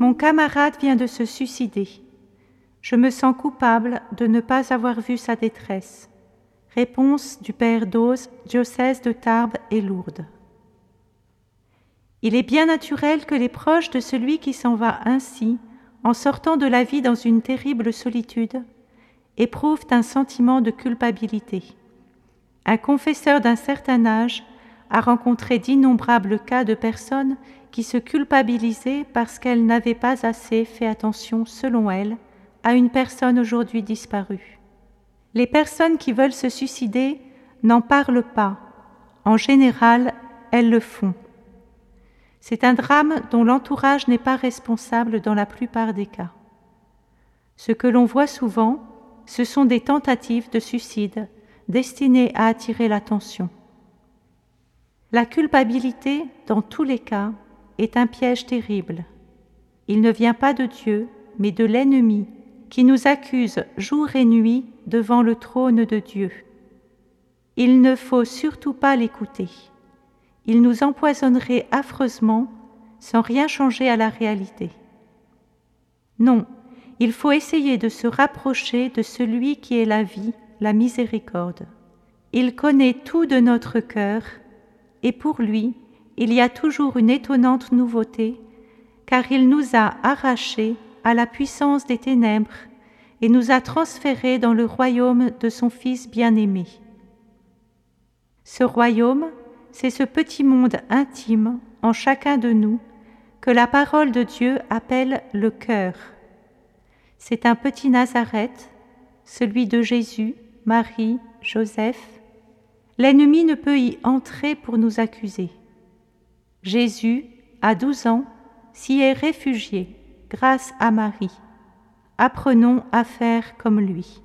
Mon camarade vient de se suicider. Je me sens coupable de ne pas avoir vu sa détresse. Réponse du Père d'Oz, diocèse de Tarbes et Lourdes. Il est bien naturel que les proches de celui qui s'en va ainsi, en sortant de la vie dans une terrible solitude, éprouvent un sentiment de culpabilité. Un confesseur d'un certain âge a rencontré d'innombrables cas de personnes qui se culpabilisaient parce qu'elles n'avaient pas assez fait attention, selon elle, à une personne aujourd'hui disparue. Les personnes qui veulent se suicider n'en parlent pas. En général, elles le font. C'est un drame dont l'entourage n'est pas responsable dans la plupart des cas. Ce que l'on voit souvent, ce sont des tentatives de suicide destinées à attirer l'attention. La culpabilité, dans tous les cas, est un piège terrible. Il ne vient pas de Dieu, mais de l'ennemi, qui nous accuse jour et nuit devant le trône de Dieu. Il ne faut surtout pas l'écouter. Il nous empoisonnerait affreusement sans rien changer à la réalité. Non, il faut essayer de se rapprocher de celui qui est la vie, la miséricorde. Il connaît tout de notre cœur, et pour lui, il y a toujours une étonnante nouveauté, car il nous a arrachés à la puissance des ténèbres et nous a transférés dans le royaume de son Fils bien-aimé. Ce royaume, c'est ce petit monde intime en chacun de nous que la parole de Dieu appelle le cœur. C'est un petit Nazareth, celui de Jésus, Marie, Joseph. L'ennemi ne peut y entrer pour nous accuser. Jésus, à douze ans, s'y est réfugié grâce à Marie. Apprenons à faire comme lui.